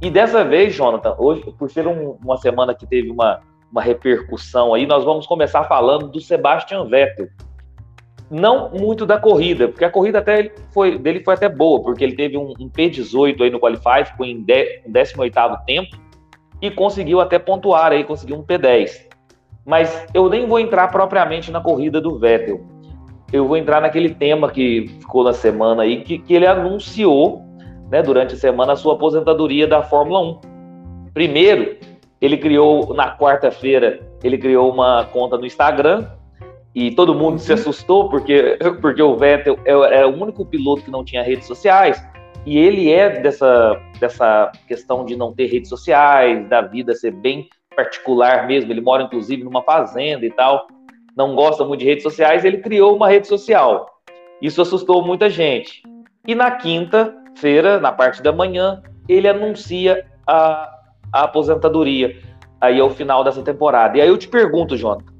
E dessa vez, Jonathan, hoje, por ser um, uma semana que teve uma, uma repercussão aí, nós vamos começar falando do Sebastian Vettel. Não muito da corrida, porque a corrida até foi, dele foi até boa, porque ele teve um, um P18 aí no Qualify, ficou em 18 tempo e conseguiu até pontuar aí, conseguiu um P10. Mas eu nem vou entrar propriamente na corrida do Vettel. Eu vou entrar naquele tema que ficou na semana aí, que, que ele anunciou né, durante a semana a sua aposentadoria da Fórmula 1. Primeiro, ele criou, na quarta-feira, ele criou uma conta no Instagram e todo mundo uhum. se assustou porque, porque o Vettel era o único piloto que não tinha redes sociais e ele é dessa, dessa questão de não ter redes sociais, da vida ser bem particular mesmo. Ele mora, inclusive, numa fazenda e tal, não gosta muito de redes sociais. Ele criou uma rede social. Isso assustou muita gente. E na quinta-feira, na parte da manhã, ele anuncia a a aposentadoria aí ao final dessa temporada. E aí eu te pergunto, Jonathan,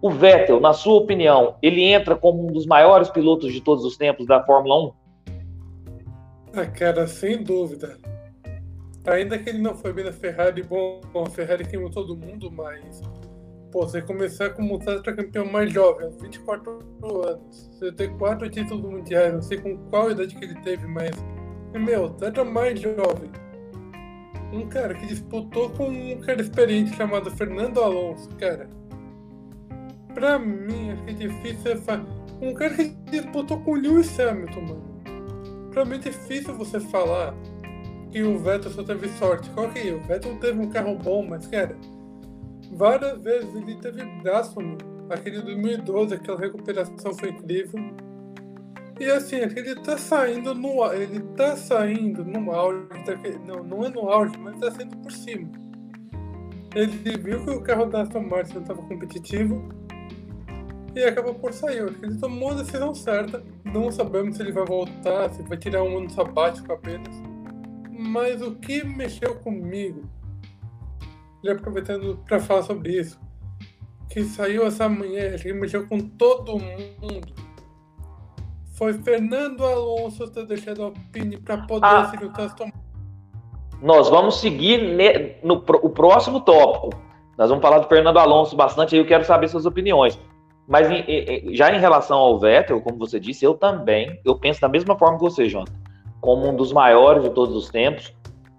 o Vettel, na sua opinião, ele entra como um dos maiores pilotos de todos os tempos da Fórmula 1? Ah, cara, sem dúvida. Ainda que ele não foi bem na Ferrari, bom, a Ferrari queimou todo mundo, mas pô, você começar como campeão mais jovem, 24 anos, você ter quatro títulos mundiais, não sei com qual idade que ele teve, mas meu, tetra mais jovem um cara que disputou com um cara experiente chamado Fernando Alonso, cara. Pra mim, acho que é difícil falar. Um cara que disputou com o Lewis Hamilton, mano. Pra mim é difícil você falar que o Vettel só teve sorte. Ok, o Vettel teve um carro bom, mas, cara, várias vezes ele teve braço, mano. Aquele 2012, aquela recuperação foi incrível. E assim, ele tá saindo no ele tá saindo no auge, não, não é no auge, mas tá saindo por cima. Ele viu que o carro da Aston Martin não estava competitivo e acabou por sair. Ele tomou a decisão certa. Não sabemos se ele vai voltar, se vai tirar um ano sabático apenas. Mas o que mexeu comigo, já aproveitando para falar sobre isso, que saiu essa manhã, que mexeu com todo mundo foi Fernando Alonso ter deixado a Alpine para poder ah, seguir o Aston Nós vamos seguir ne, no o próximo tópico. Nós vamos falar do Fernando Alonso bastante, aí eu quero saber suas opiniões. Mas em, em, já em relação ao Vettel, como você disse, eu também, eu penso da mesma forma que você, Jonathan, como um dos maiores de todos os tempos.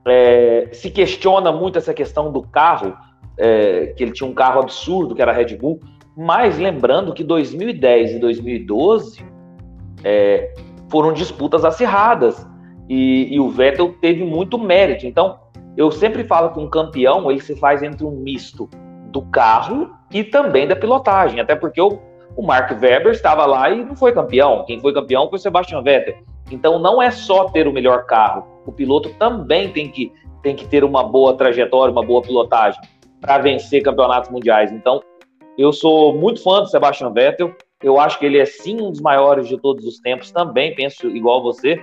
É, se questiona muito essa questão do carro, é, que ele tinha um carro absurdo, que era a Red Bull, mas lembrando que 2010 e 2012 é, foram disputas acirradas e, e, o Vettel teve muito mérito. Então, eu sempre falo que um campeão ele se faz entre um misto do carro e também da pilotagem, até porque o, o Mark Webber estava lá e não foi campeão. Quem foi campeão foi o Sebastian Vettel. Então, não é só ter o melhor carro, o piloto também tem que, tem que ter uma boa trajetória, uma boa pilotagem para vencer campeonatos mundiais. Então, eu sou muito fã do Sebastian Vettel. Eu acho que ele é sim um dos maiores de todos os tempos, também penso igual você.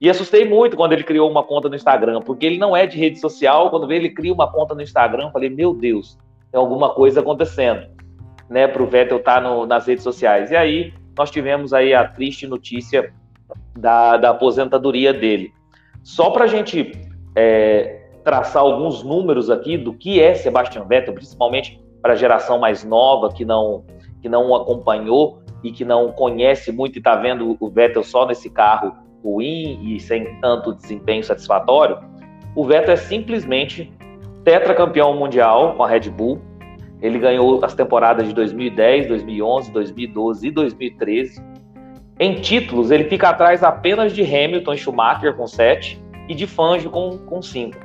E assustei muito quando ele criou uma conta no Instagram, porque ele não é de rede social. Quando ele cria uma conta no Instagram, falei, meu Deus, tem alguma coisa acontecendo, né, para o Vettel estar tá nas redes sociais. E aí nós tivemos aí a triste notícia da, da aposentadoria dele. Só para a gente é, traçar alguns números aqui do que é Sebastian Vettel, principalmente para a geração mais nova que não que não o acompanhou e que não conhece muito e está vendo o Vettel só nesse carro ruim e sem tanto desempenho satisfatório, o Vettel é simplesmente tetracampeão mundial com a Red Bull. Ele ganhou as temporadas de 2010, 2011, 2012 e 2013. Em títulos, ele fica atrás apenas de Hamilton e Schumacher com 7 e de Fangio com 5.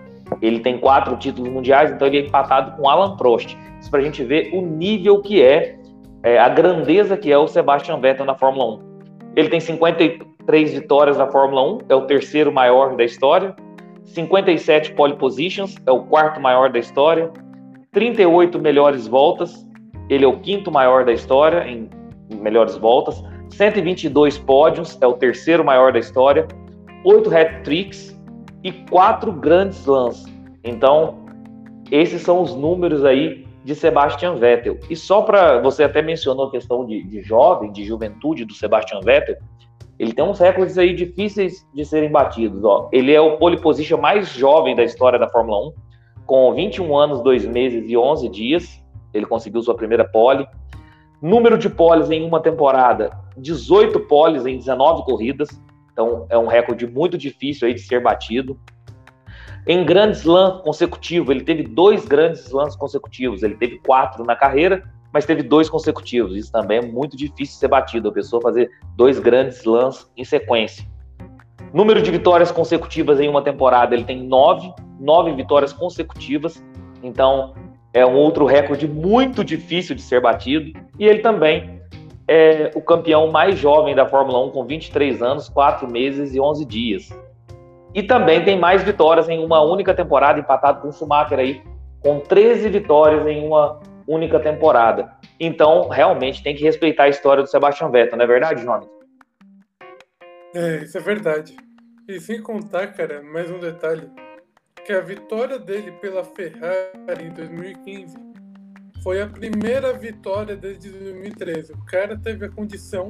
Ele tem quatro títulos mundiais, então ele é empatado com Alan Prost. Isso para a gente ver o nível que é é, a grandeza que é o Sebastian Vettel na Fórmula 1. Ele tem 53 vitórias na Fórmula 1, é o terceiro maior da história. 57 pole positions, é o quarto maior da história. 38 melhores voltas, ele é o quinto maior da história em melhores voltas. 122 pódios, é o terceiro maior da história. 8 hat-tricks e 4 grandes slams. Então, esses são os números aí de Sebastian Vettel. E só para você até mencionou a questão de, de jovem, de juventude do Sebastian Vettel, ele tem uns recordes aí difíceis de serem batidos. Ó. Ele é o pole position mais jovem da história da Fórmula 1, com 21 anos, 2 meses e 11 dias. Ele conseguiu sua primeira pole. Número de poles em uma temporada: 18 poles em 19 corridas. Então é um recorde muito difícil aí de ser batido. Em grandes slams consecutivos, ele teve dois grandes slams consecutivos. Ele teve quatro na carreira mas teve dois consecutivos. Isso também é muito difícil de ser batido, a pessoa fazer dois grandes slams em sequência. Número de vitórias consecutivas em uma temporada, ele tem nove, nove vitórias consecutivas. Então, é um outro recorde muito difícil de ser batido. E ele também é o campeão mais jovem da Fórmula 1, com 23 anos, 4 meses e 11 dias. E também tem mais vitórias em uma única temporada, empatado com o Schumacher aí, com 13 vitórias em uma única temporada. Então, realmente tem que respeitar a história do Sebastian Vettel, não é verdade, Jonas? É, isso é verdade. E sem contar, cara, mais um detalhe, que a vitória dele pela Ferrari em 2015 foi a primeira vitória desde 2013. O cara teve a condição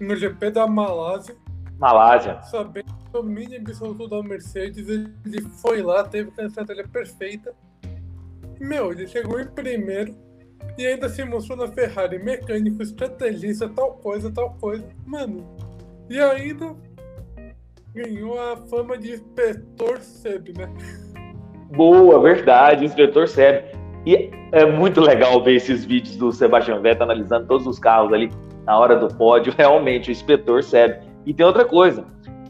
no GP da Malásia. Malásia. Sabendo o domínio absoluto da Mercedes, ele foi lá, teve a estratégia perfeita meu, ele chegou em primeiro e ainda se mostrou na Ferrari mecânico, estrategista, tal coisa, tal coisa. Mano, e ainda ganhou a fama de inspetor Seb, né? Boa, verdade, inspetor Seb. E é muito legal ver esses vídeos do Sebastian Vettel analisando todos os carros ali na hora do pódio. Realmente, o inspetor Seb. E tem outra coisa.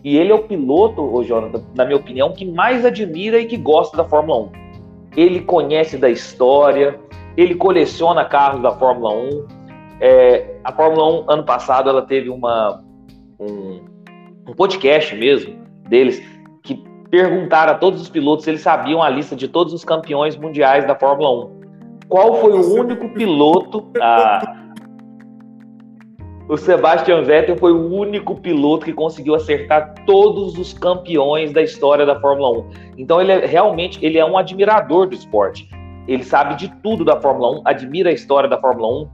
E ele é o piloto, ô Jonathan, na minha opinião, que mais admira e que gosta da Fórmula 1 ele conhece da história, ele coleciona carros da Fórmula 1. É, a Fórmula 1, ano passado, ela teve uma, um, um podcast mesmo deles que perguntaram a todos os pilotos se eles sabiam a lista de todos os campeões mundiais da Fórmula 1. Qual foi o único piloto. A, o Sebastian Vettel foi o único piloto que conseguiu acertar todos os campeões da história da Fórmula 1. Então ele é, realmente ele é um admirador do esporte. Ele sabe de tudo da Fórmula 1, admira a história da Fórmula 1.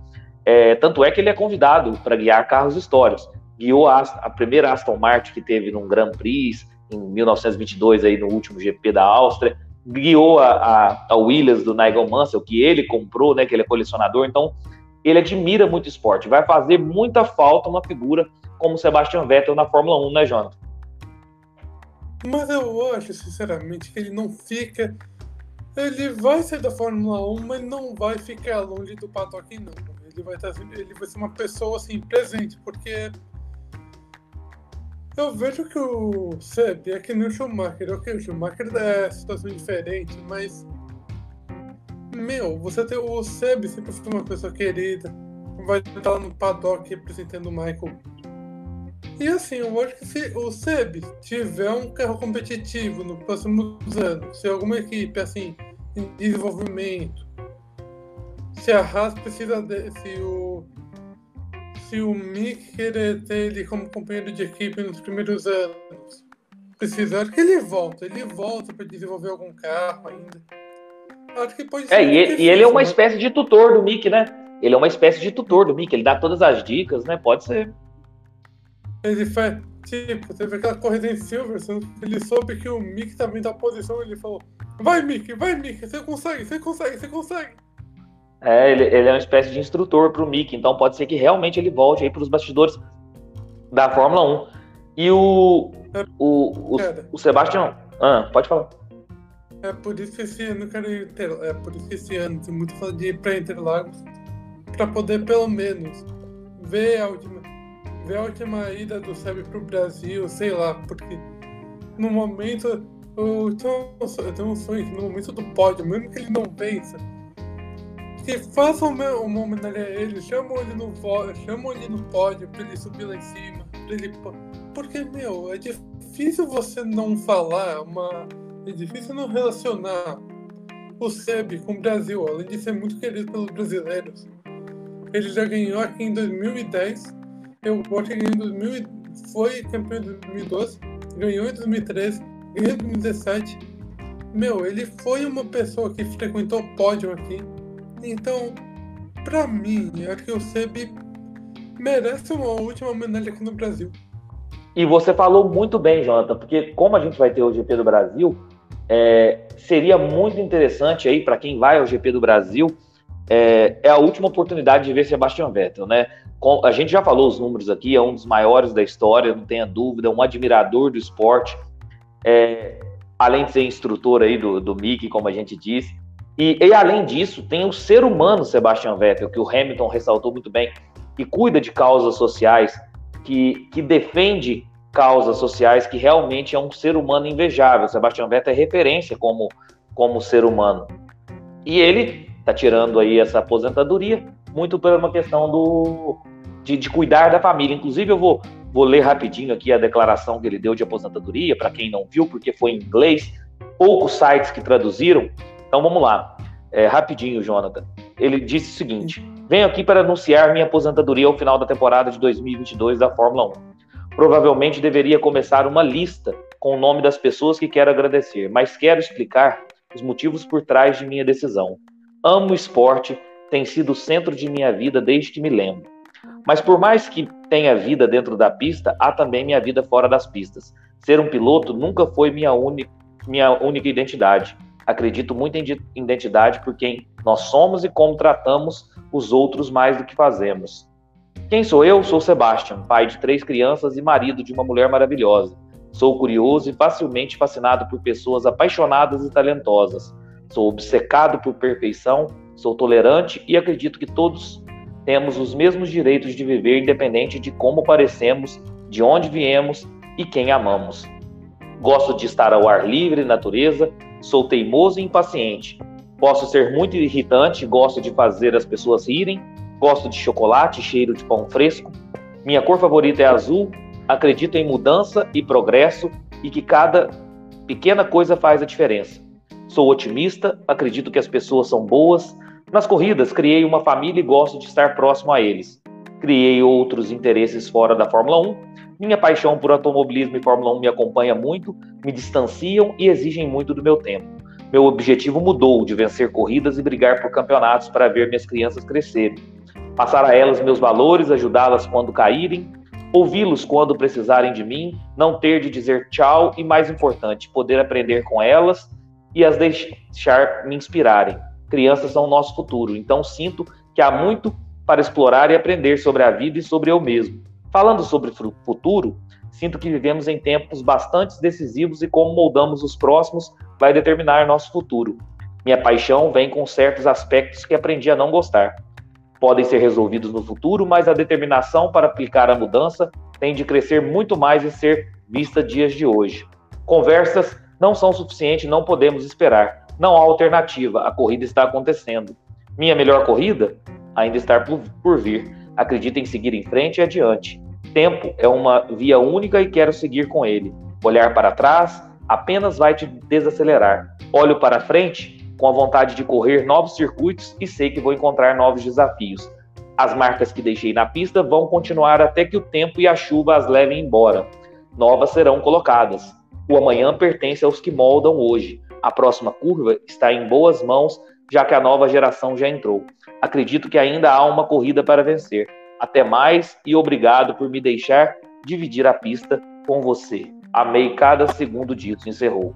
É, tanto é que ele é convidado para guiar carros históricos. Guiou a, a, primeira Aston Martin que teve num Grand Prix em 1922 aí no último GP da Áustria. Guiou a, a, a Williams do Nigel Mansell que ele comprou, né? Que ele é colecionador. Então ele admira muito esporte. Vai fazer muita falta uma figura como Sebastian Vettel na Fórmula 1, né, Jonathan? Mas eu acho, sinceramente, que ele não fica. Ele vai ser da Fórmula 1, mas não vai ficar longe do paddock, não. Ele vai, estar, ele vai ser uma pessoa assim, presente, porque. Eu vejo que o Seb é que nem o Schumacher. Ok, o Schumacher é situação diferente, mas meu, você tem o Seb sempre foi uma pessoa querida, vai estar lá no paddock representando o Michael. E assim, eu acho que se o Seb tiver um carro competitivo nos próximos anos, se alguma equipe assim em desenvolvimento, se a Haas precisa de, se o se o Mick querer ter ele como companheiro de equipe nos primeiros anos, precisar que ele volta, ele volta para desenvolver algum carro ainda. Acho que pode ser. É, e, e ele é uma né? espécie de tutor do Mickey, né? Ele é uma espécie de tutor do Mickey, ele dá todas as dicas, né? Pode ser. Ele faz. Tipo, teve aquela corrida em Silverstone, ele soube que o Mickey também tá posição, ele falou: Vai, Mickey, vai, Mickey, você consegue, você consegue, você consegue. É, ele, ele é uma espécie de instrutor pro Mickey, então pode ser que realmente ele volte aí pros bastidores da Fórmula 1. E o. É, o, o, o Sebastião. Ah, pode falar. É por isso que esse ano eu quero ir ter, é por isso que esse ano tem muito falta de ir para Interlagos para poder pelo menos ver a última ver a última ida do Seb pro Brasil, sei lá, porque no momento eu tenho, eu tenho um sonho que no momento do pódio, mesmo que ele não vença, que façam uma, homenagem a ele, chamam ele no ele no pódio para ele subir lá em cima, pra ele porque meu, é difícil você não falar uma é difícil não relacionar o SEB com o Brasil, além de ser muito querido pelos brasileiros. Ele já ganhou aqui em 2010, eu acho que em 2000, foi campeão em 2012, ganhou em 2013, ganhou em 2017. Meu, ele foi uma pessoa que frequentou o pódio aqui. Então, pra mim, acho que o SEB merece uma última homenagem aqui no Brasil. E você falou muito bem, Jonathan, porque como a gente vai ter o GP do Brasil, é, seria muito interessante aí para quem vai ao GP do Brasil, é, é, a última oportunidade de ver Sebastian Vettel, né? Com, a gente já falou os números aqui, é um dos maiores da história, não tenha dúvida, um admirador do esporte, é, além de ser instrutor aí do, do Mickey, como a gente disse. E, e, além disso, tem o ser humano Sebastian Vettel, que o Hamilton ressaltou muito bem, que cuida de causas sociais, que, que defende causas sociais, que realmente é um ser humano invejável. Sebastian Vettel é referência como, como ser humano. E ele está tirando aí essa aposentadoria muito por uma questão do, de, de, cuidar da família. Inclusive, eu vou, vou ler rapidinho aqui a declaração que ele deu de aposentadoria, para quem não viu, porque foi em inglês, poucos sites que traduziram. Então vamos lá, é, rapidinho, Jonathan. Ele disse o seguinte: Venho aqui para anunciar minha aposentadoria ao final da temporada de 2022 da Fórmula 1. Provavelmente deveria começar uma lista com o nome das pessoas que quero agradecer, mas quero explicar os motivos por trás de minha decisão. Amo o esporte, tem sido o centro de minha vida desde que me lembro. Mas por mais que tenha vida dentro da pista, há também minha vida fora das pistas. Ser um piloto nunca foi minha, minha única identidade. Acredito muito em identidade por quem nós somos e como tratamos os outros mais do que fazemos. Quem sou eu? Sou Sebastian, pai de três crianças e marido de uma mulher maravilhosa. Sou curioso e facilmente fascinado por pessoas apaixonadas e talentosas. Sou obcecado por perfeição, sou tolerante e acredito que todos temos os mesmos direitos de viver independente de como parecemos, de onde viemos e quem amamos. Gosto de estar ao ar livre, natureza, sou teimoso e impaciente. Posso ser muito irritante, gosto de fazer as pessoas rirem, gosto de chocolate, cheiro de pão fresco. Minha cor favorita é azul, acredito em mudança e progresso e que cada pequena coisa faz a diferença. Sou otimista, acredito que as pessoas são boas. Nas corridas, criei uma família e gosto de estar próximo a eles. Criei outros interesses fora da Fórmula 1. Minha paixão por automobilismo e Fórmula 1 me acompanha muito, me distanciam e exigem muito do meu tempo. Meu objetivo mudou de vencer corridas e brigar por campeonatos para ver minhas crianças crescerem. Passar a elas meus valores, ajudá-las quando caírem, ouvi-los quando precisarem de mim, não ter de dizer tchau e, mais importante, poder aprender com elas e as deixar me inspirarem. Crianças são o nosso futuro, então sinto que há muito para explorar e aprender sobre a vida e sobre eu mesmo. Falando sobre futuro, sinto que vivemos em tempos bastante decisivos e como moldamos os próximos vai determinar nosso futuro. Minha paixão vem com certos aspectos que aprendi a não gostar. Podem ser resolvidos no futuro, mas a determinação para aplicar a mudança tem de crescer muito mais e ser vista dias de hoje. Conversas não são suficientes, não podemos esperar. Não há alternativa, a corrida está acontecendo. Minha melhor corrida ainda está por, vir. Acredito em seguir em frente e adiante. Tempo é uma via única e quero seguir com ele. Olhar para trás apenas vai te desacelerar. Olho para frente com a vontade de correr novos circuitos e sei que vou encontrar novos desafios. As marcas que deixei na pista vão continuar até que o tempo e a chuva as levem embora. Novas serão colocadas. O amanhã pertence aos que moldam hoje. A próxima curva está em boas mãos, já que a nova geração já entrou. Acredito que ainda há uma corrida para vencer. Até mais e obrigado por me deixar dividir a pista com você. Amei cada segundo disso, encerrou.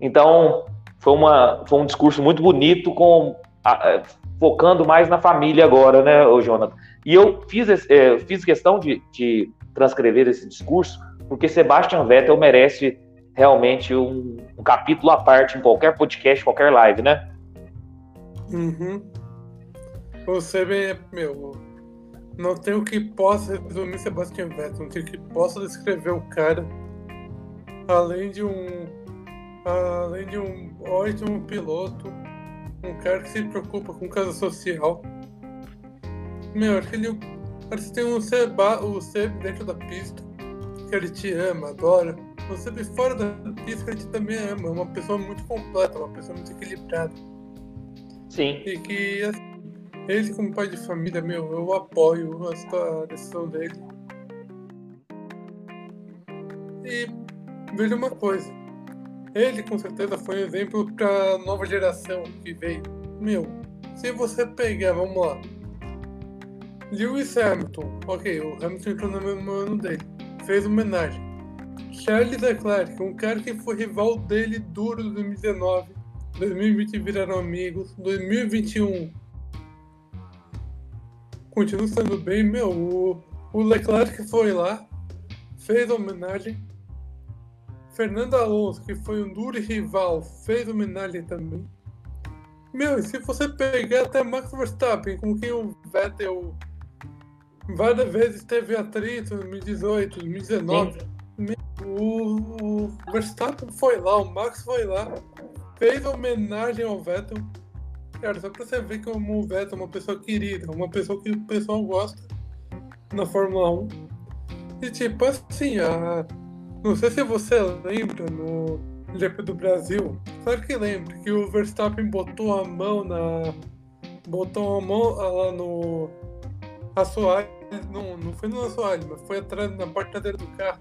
Então, foi, uma, foi um discurso muito bonito, com a, focando mais na família agora, né, Jonathan? E eu fiz, é, fiz questão de, de transcrever esse discurso, porque Sebastian Vettel merece realmente um, um, capítulo à parte em qualquer podcast, qualquer live, né? Uhum. Você meu, não tem o que possa resumir Sebastian Vettel, não tem o que possa descrever o cara, além de um, além de um ótimo piloto, um cara que se preocupa com casa social. Meu, acho que ele, acho que tem um Seba, o Seb dentro da pista, que ele te ama, adora você vê fora da pista que gente também ama. É uma pessoa muito completa, uma pessoa muito equilibrada. Sim. E que assim, ele como pai de família, meu, eu apoio a decisão dele. E veja uma coisa. Ele com certeza foi um exemplo para a nova geração que veio. Meu, se você pegar, vamos lá. Lewis Hamilton, ok, o Hamilton entrou no mesmo ano dele, fez homenagem. Charles Leclerc, um cara que foi rival dele duro em 2019, 2020 viraram amigos, 2021 continua sendo bem, meu, o, o Leclerc foi lá, fez homenagem, Fernando Alonso, que foi um duro rival, fez homenagem também. Meu, e se você pegar até Max Verstappen, com quem o Vettel várias vezes teve atrito em 2018, 2019. O, o Verstappen foi lá, o Max foi lá, fez homenagem ao Vettel. Cara, só pra você ver como o Vettel é uma pessoa querida, uma pessoa que o pessoal gosta na Fórmula 1. E tipo assim, a... não sei se você lembra no GP do Brasil, claro que lembra, que o Verstappen botou a mão na. botou a mão lá no. assoalho, não, não foi no assoalho, mas foi atrás na porta do carro.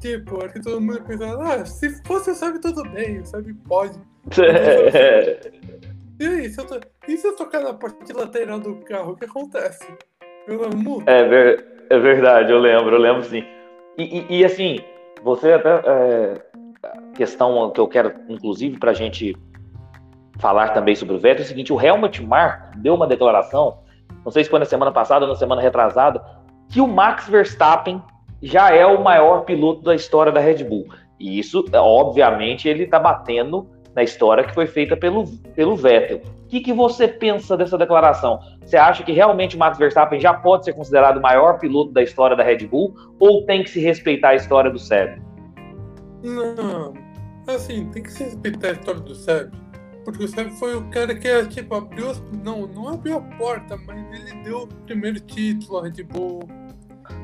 Tipo, acho que todo mundo pensava, ah, se fosse o Sabe tudo bem, o Sabe pode. e aí, se eu, to... e se eu tocar na parte lateral do carro, o que acontece? Eu não mudo? É, ver... é verdade, eu lembro, eu lembro sim. E, e, e assim, você até. É, questão que eu quero, inclusive, para a gente falar também sobre o Vettel é o seguinte: o Helmut Marko deu uma declaração, não sei se foi na semana passada ou na semana retrasada, que o Max Verstappen já é o maior piloto da história da Red Bull. E isso, obviamente, ele está batendo na história que foi feita pelo, pelo Vettel. O que, que você pensa dessa declaração? Você acha que realmente o Max Verstappen já pode ser considerado o maior piloto da história da Red Bull ou tem que se respeitar a história do Sérgio? Não, assim, tem que se respeitar a história do Sérgio. Porque o Sérgio foi o cara que, tipo, abriu. Não, não abriu a porta, mas ele deu o primeiro título à Red Bull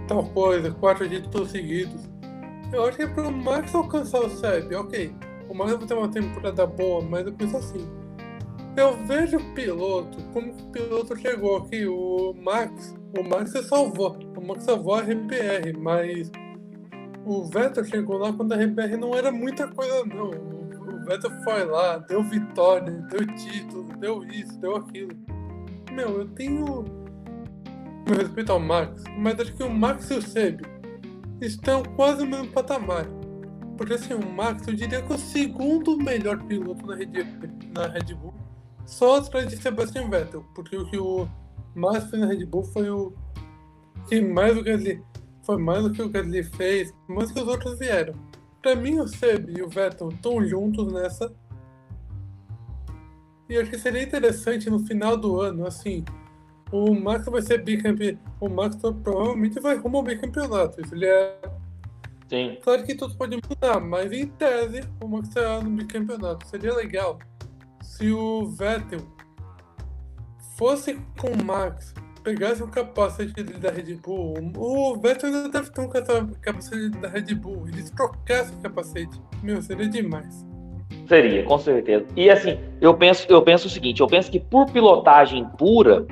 tal coisa, quatro títulos seguidos. Eu acho que é pro Max alcançar o SEB, ok. O Max vai ter uma temporada boa, mas eu penso assim. Eu vejo o piloto, como o piloto chegou aqui, o Max, o Max se salvou. O Max salvou a RPR, mas o Vettel chegou lá quando a RPR não era muita coisa não. O Vettel foi lá, deu vitória, deu título, deu isso, deu aquilo. Meu, eu tenho meu respeito ao Max, mas acho que o Max e o Seb estão quase no mesmo patamar. Porque assim, o Max eu diria que é o segundo melhor piloto na Red, na Red Bull, só atrás de Sebastian Vettel, porque o que o Max fez na Red Bull foi o que mais o Gasly foi mais do que o Gasly fez, mais que os outros vieram. Pra mim, o Seb e o Vettel estão juntos nessa. E acho que seria interessante no final do ano, assim, o Max vai ser bicampeão. O Max provavelmente vai rumo ao bicampeonato. Isso ele é. Sim. Claro que tudo pode mudar, mas em tese, o Max será no bicampeonato. Seria legal se o Vettel fosse com o Max, pegasse o capacete da Red Bull. O Vettel ainda deve ter um capacete da Red Bull. Eles trocassem o capacete. Meu, seria demais. Seria, com certeza. E assim, eu penso, eu penso o seguinte: eu penso que por pilotagem pura,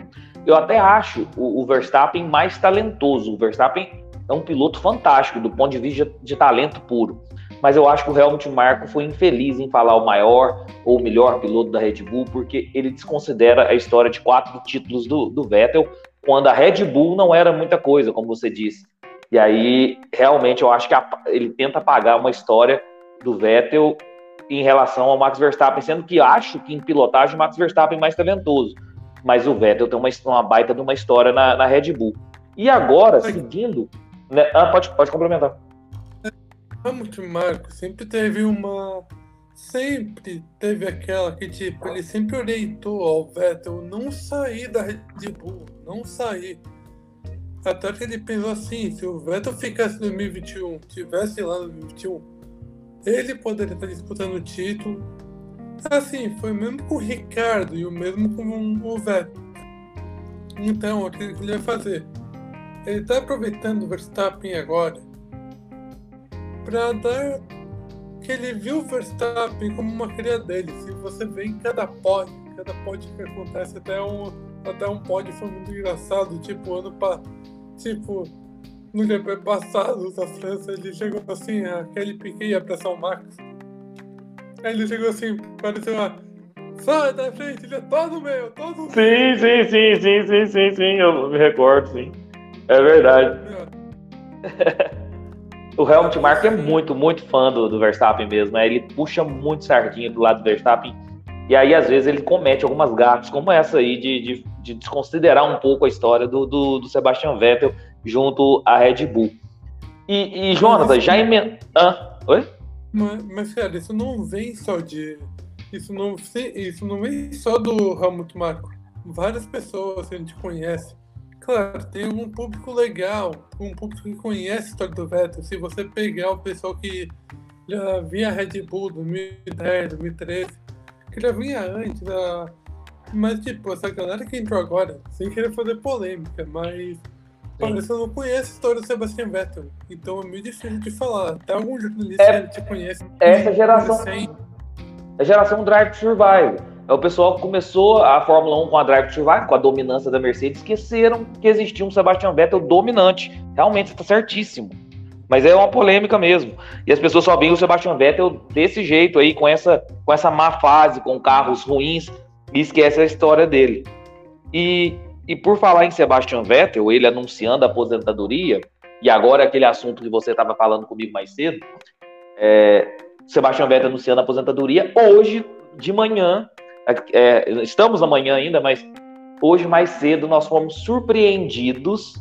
eu até acho o, o, Verstappen mais talentoso. O Verstappen é um piloto fantástico do ponto de vista de, de talento puro. Mas eu acho que o Helmut Marko foi infeliz em falar o maior ou o melhor piloto da Red Bull, porque ele desconsidera a história de quatro títulos do, do Vettel, quando a Red Bull não era muita coisa, como você disse. E aí, realmente, eu acho que a, ele tenta apagar uma história do Vettel em relação ao Max Verstappen, sendo que acho que em pilotagem o Max Verstappen é mais talentoso mas o Vettel tem uma, uma baita de uma história na, na Red Bull. E agora, seguindo. Né, ah, pode, pode complementar. Hamilton Marco sempre teve uma. Sempre teve aquela que, tipo, ele sempre orientou ao Vettel não sair da Red Bull, não sair. Até que ele pensou assim: se o Vettel ficasse em 2021, tivesse lá no 2021, ele poderia estar disputando o título Assim, foi mesmo com o Ricardo e o mesmo com o Vettel. Então, o que ele vai fazer? Ele está aproveitando o Verstappen agora para dar que ele viu o Verstappen como uma cria dele. Se você vê em cada pod, cada pod que acontece, até um, até um pod foi muito engraçado, tipo, ano pa, tipo, no GP passado da França, ele chegou assim, aquele Piquet ia pressão Max. Aí ele chegou assim, pareceu uma. Sai da frente, ele é todo meu, todo meu. Sim, sim, sim, sim, sim, sim, sim, eu me recordo, sim. É verdade. O Helmut Marko é muito, muito fã do, do Verstappen mesmo. Né? Ele puxa muito sardinha do lado do Verstappen. E aí, às vezes, ele comete algumas gafas, como essa aí, de, de, de desconsiderar um pouco a história do, do, do, Sebastian Vettel junto à Red Bull. E, e Jonathan, já emendando. Ah, oi? Mas, mas, cara, isso não vem só de. Isso não, isso não vem só do Helmut Marko. Várias pessoas a gente conhece Claro, tem um público legal, um público que conhece a história do Vettel. Se você pegar o pessoal que já via Red Bull 2010, 2013, que já vinha antes da. Mas, tipo, essa galera que entrou agora, sem querer fazer polêmica, mas parece que eu não conhece a história do Sebastian Vettel. Então é meio difícil de falar. Tem algum jornalista é, que te conhece. Essa geração. É a geração Drive to Survive o pessoal começou a Fórmula 1 com a Drive to Survive, com a dominância da Mercedes, esqueceram que existia um Sebastian Vettel dominante. Realmente está certíssimo. Mas é uma polêmica mesmo. E as pessoas só veem o Sebastian Vettel desse jeito aí, com essa, com essa má fase, com carros ruins, e esquece a história dele. E, e por falar em Sebastian Vettel, ele anunciando a aposentadoria, e agora aquele assunto que você estava falando comigo mais cedo, é, Sebastian Vettel anunciando a aposentadoria, hoje de manhã é, estamos amanhã ainda, mas hoje mais cedo nós fomos surpreendidos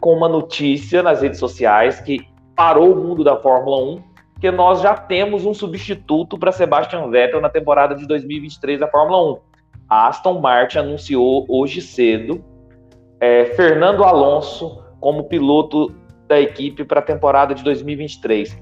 com uma notícia nas redes sociais que parou o mundo da Fórmula 1, que nós já temos um substituto para Sebastian Vettel na temporada de 2023 da Fórmula 1. A Aston Martin anunciou hoje cedo é, Fernando Alonso como piloto da equipe para a temporada de 2023.